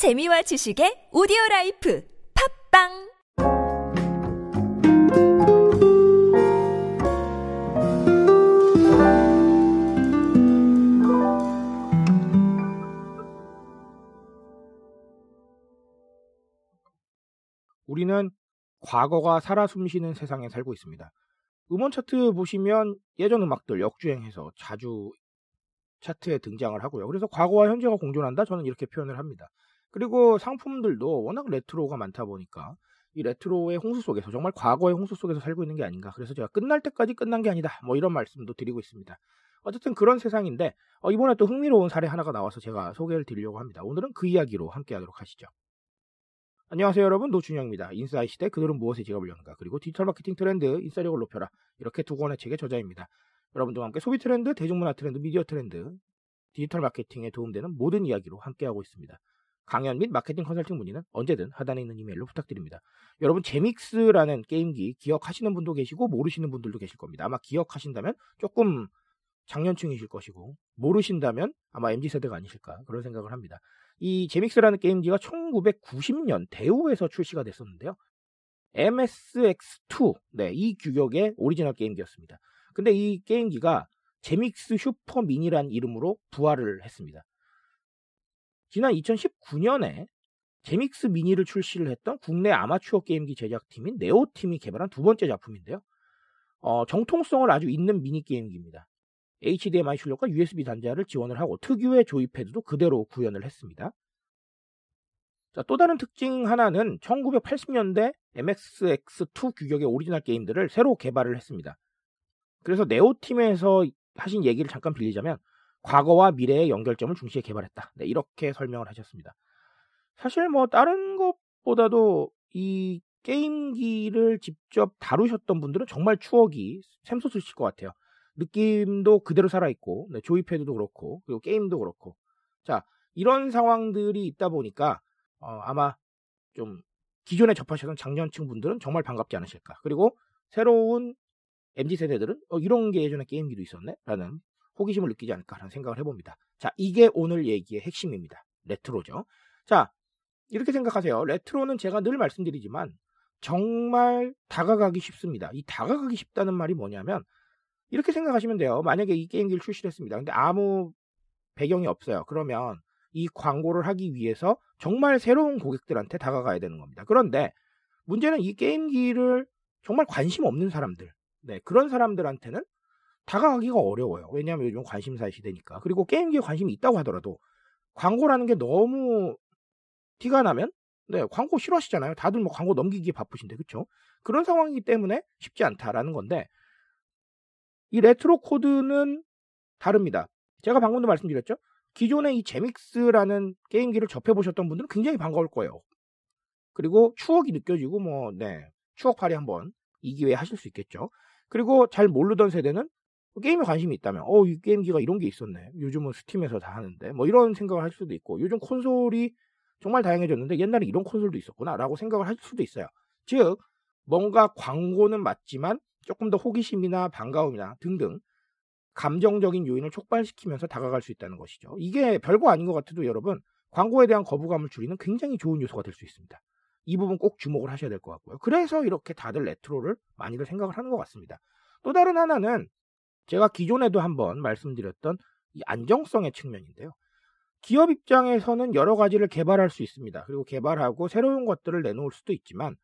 재미와 지식의 오디오 라이프 팟빵 우리는 과거가 살아 숨쉬는 세상에 살고 있습니다. 음원 차트 보시면 예전 음악들 역주행해서 자주 차트에 등장을 하고요. 그래서 과거와 현재가 공존한다? 저는 이렇게 표현을 합니다. 그리고 상품들도 워낙 레트로가 많다 보니까 이 레트로의 홍수 속에서 정말 과거의 홍수 속에서 살고 있는 게 아닌가. 그래서 제가 끝날 때까지 끝난 게 아니다. 뭐 이런 말씀도 드리고 있습니다. 어쨌든 그런 세상인데 어, 이번에 또 흥미로운 사례 하나가 나와서 제가 소개를 드리려고 합니다. 오늘은 그 이야기로 함께 하도록 하시죠. 안녕하세요 여러분 노준영입니다. 인싸의 시대 그들은 무엇에 지갑을 여는가 그리고 디지털 마케팅 트렌드 인싸력을 높여라 이렇게 두 권의 책의 저자입니다. 여러분들과 함께 소비 트렌드, 대중문화 트렌드, 미디어 트렌드, 디지털 마케팅에 도움되는 모든 이야기로 함께하고 있습니다. 강연 및 마케팅 컨설팅 문의는 언제든 하단에 있는 이메일로 부탁드립니다. 여러분 제믹스라는 게임기 기억하시는 분도 계시고 모르시는 분들도 계실 겁니다. 아마 기억하신다면 조금 장년층이실 것이고 모르신다면 아마 MZ세대가 아니실까 그런 생각을 합니다. 이 제믹스라는 게임기가 1990년 대우에서 출시가 됐었는데요. MSX2 네, 이 규격의 오리지널 게임기였습니다. 근데 이 게임기가 제믹스 슈퍼 미니란 이름으로 부활을 했습니다. 지난 2019년에 제믹스 미니를 출시를 했던 국내 아마추어 게임기 제작팀인 네오팀이 개발한 두 번째 작품인데요. 어, 정통성을 아주 잇는 미니 게임기입니다. HDMI 출력과 USB 단자를 지원을 하고 특유의 조이패드도 그대로 구현을 했습니다. 자, 또 다른 특징 하나는 1980년대 MXX2 규격의 오리지널 게임들을 새로 개발을 했습니다. 그래서 네오팀에서 하신 얘기를 잠깐 빌리자면 과거와 미래의 연결점을 중시해 개발했다. 네, 이렇게 설명을 하셨습니다. 사실 뭐 다른 것보다도 이 게임기를 직접 다루셨던 분들은 정말 추억이 샘솟으실 것 같아요. 느낌도 그대로 살아있고, 네, 조이패드도 그렇고, 그리고 게임도 그렇고. 자, 이런 상황들이 있다 보니까, 어, 아마 좀 기존에 접하셨던 장년층 분들은 정말 반갑지 않으실까. 그리고 새로운 MZ 세대들은 어, 이런 게 예전에 게임기도 있었네? 라는 호기심을 느끼지 않을까라는 생각을 해봅니다. 자, 이게 오늘 얘기의 핵심입니다. 레트로죠. 자, 이렇게 생각하세요. 레트로는 제가 늘 말씀드리지만 정말 다가가기 쉽습니다. 이 다가가기 쉽다는 말이 뭐냐면 이렇게 생각하시면 돼요. 만약에 이 게임기를 출시를 했습니다. 근데 아무 배경이 없어요. 그러면 이 광고를 하기 위해서 정말 새로운 고객들한테 다가가야 되는 겁니다. 그런데 문제는 이 게임기를 정말 관심 없는 사람들, 네, 그런 사람들한테는 다가가기가 어려워요. 왜냐하면 요즘 관심사의 시대니까. 그리고 게임기에 관심이 있다고 하더라도 광고라는 게 너무 티가 나면 네, 광고 싫어하시잖아요. 다들 뭐 광고 넘기기에 바쁘신데, 그쵸? 그런 상황이기 때문에 쉽지 않다라는 건데, 이 레트로 코드는 다릅니다. 제가 방금도 말씀드렸죠? 기존에 이 제믹스라는 게임기를 접해보셨던 분들은 굉장히 반가울 거예요. 그리고 추억이 느껴지고, 뭐, 네, 추억팔이 한번 이 기회에 하실 수 있겠죠. 그리고 잘 모르던 세대는 게임에 관심이 있다면, 어, 이 게임기가 이런 게 있었네. 요즘은 스팀에서 다 하는데, 뭐 이런 생각을 할 수도 있고, 요즘 콘솔이 정말 다양해졌는데 옛날에 이런 콘솔도 있었구나 라고 생각을 할 수도 있어요. 즉, 뭔가 광고는 맞지만 조금 더 호기심이나 반가움이나 등등 감정적인 요인을 촉발시키면서 다가갈 수 있다는 것이죠. 이게 별거 아닌 것 같아도 여러분, 광고에 대한 거부감을 줄이는 굉장히 좋은 요소가 될 수 있습니다. 이 부분 꼭 주목을 하셔야 될 것 같고요. 그래서 이렇게 다들 레트로를 많이들 생각을 하는 것 같습니다. 또 다른 하나는 제가 기존에도 한번 말씀드렸던 이 안정성의 측면인데요. 기업 입장에서는 여러 가지를 개발할 수 있습니다. 그리고 개발하고 새로운 것들을 내놓을 수도 있지만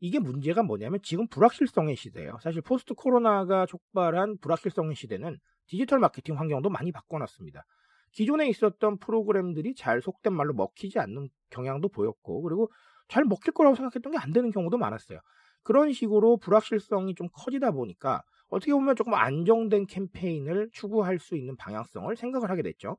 이게 문제가 뭐냐면 지금 불확실성의 시대예요. 사실 포스트 코로나가 촉발한 불확실성의 시대는 디지털 마케팅 환경도 많이 바꿔놨습니다. 기존에 있었던 프로그램들이 잘 속된 말로 먹히지 않는 경향도 보였고 그리고 잘 먹힐 거라고 생각했던 게 안 되는 경우도 많았어요. 그런 식으로 불확실성이 좀 커지다 보니까 어떻게 보면 조금 안정된 캠페인을 추구할 수 있는 방향성을 생각을 하게 됐죠.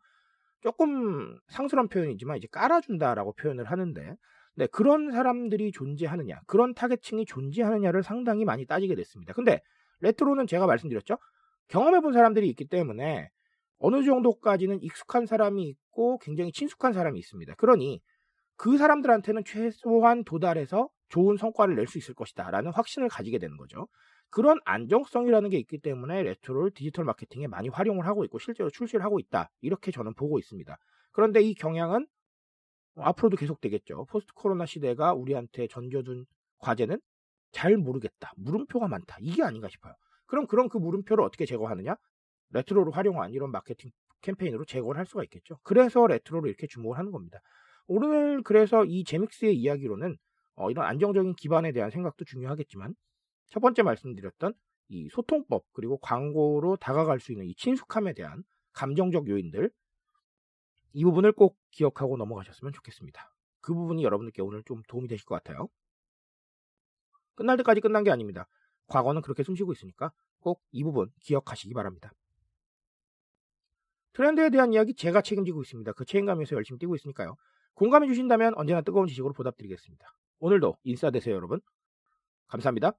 조금 상스러운 표현이지만 이제 깔아준다라고 표현을 하는데 네, 그런 사람들이 존재하느냐, 그런 타겟층이 존재하느냐를 상당히 많이 따지게 됐습니다. 근데 레트로는 제가 말씀드렸죠. 경험해 본 사람들이 있기 때문에 어느 정도까지는 익숙한 사람이 있고 굉장히 친숙한 사람이 있습니다. 그러니 그 사람들한테는 최소한 도달해서 좋은 성과를 낼 수 있을 것이다 라는 확신을 가지게 되는 거죠. 그런 안정성이라는 게 있기 때문에 레트로를 디지털 마케팅에 많이 활용을 하고 있고 실제로 출시를 하고 있다. 이렇게 저는 보고 있습니다. 그런데 이 경향은 어, 앞으로도 계속되겠죠. 포스트 코로나 시대가 우리한테 던져준 과제는 잘 모르겠다. 물음표가 많다. 이게 아닌가 싶어요. 그럼 그런 그 물음표를 어떻게 제거하느냐? 레트로를 활용한 이런 마케팅 캠페인으로 제거를 할 수가 있겠죠. 그래서 레트로를 이렇게 주목을 하는 겁니다. 오늘 그래서 이 제믹스의 이야기로는 어, 이런 안정적인 기반에 대한 생각도 중요하겠지만 첫 번째 말씀드렸던 이 소통법 그리고 광고로 다가갈 수 있는 이 친숙함에 대한 감정적 요인들 이 부분을 꼭 기억하고 넘어가셨으면 좋겠습니다. 그 부분이 여러분들께 오늘 좀 도움이 되실 것 같아요. 끝날 때까지 끝난 게 아닙니다. 과거는 그렇게 숨쉬고 있으니까 꼭 이 부분 기억하시기 바랍니다. 트렌드에 대한 이야기 제가 책임지고 있습니다. 그 책임감에서 열심히 뛰고 있으니까요. 공감해 주신다면 언제나 뜨거운 지식으로 보답드리겠습니다. 오늘도 인싸 되세요, 여러분. 감사합니다.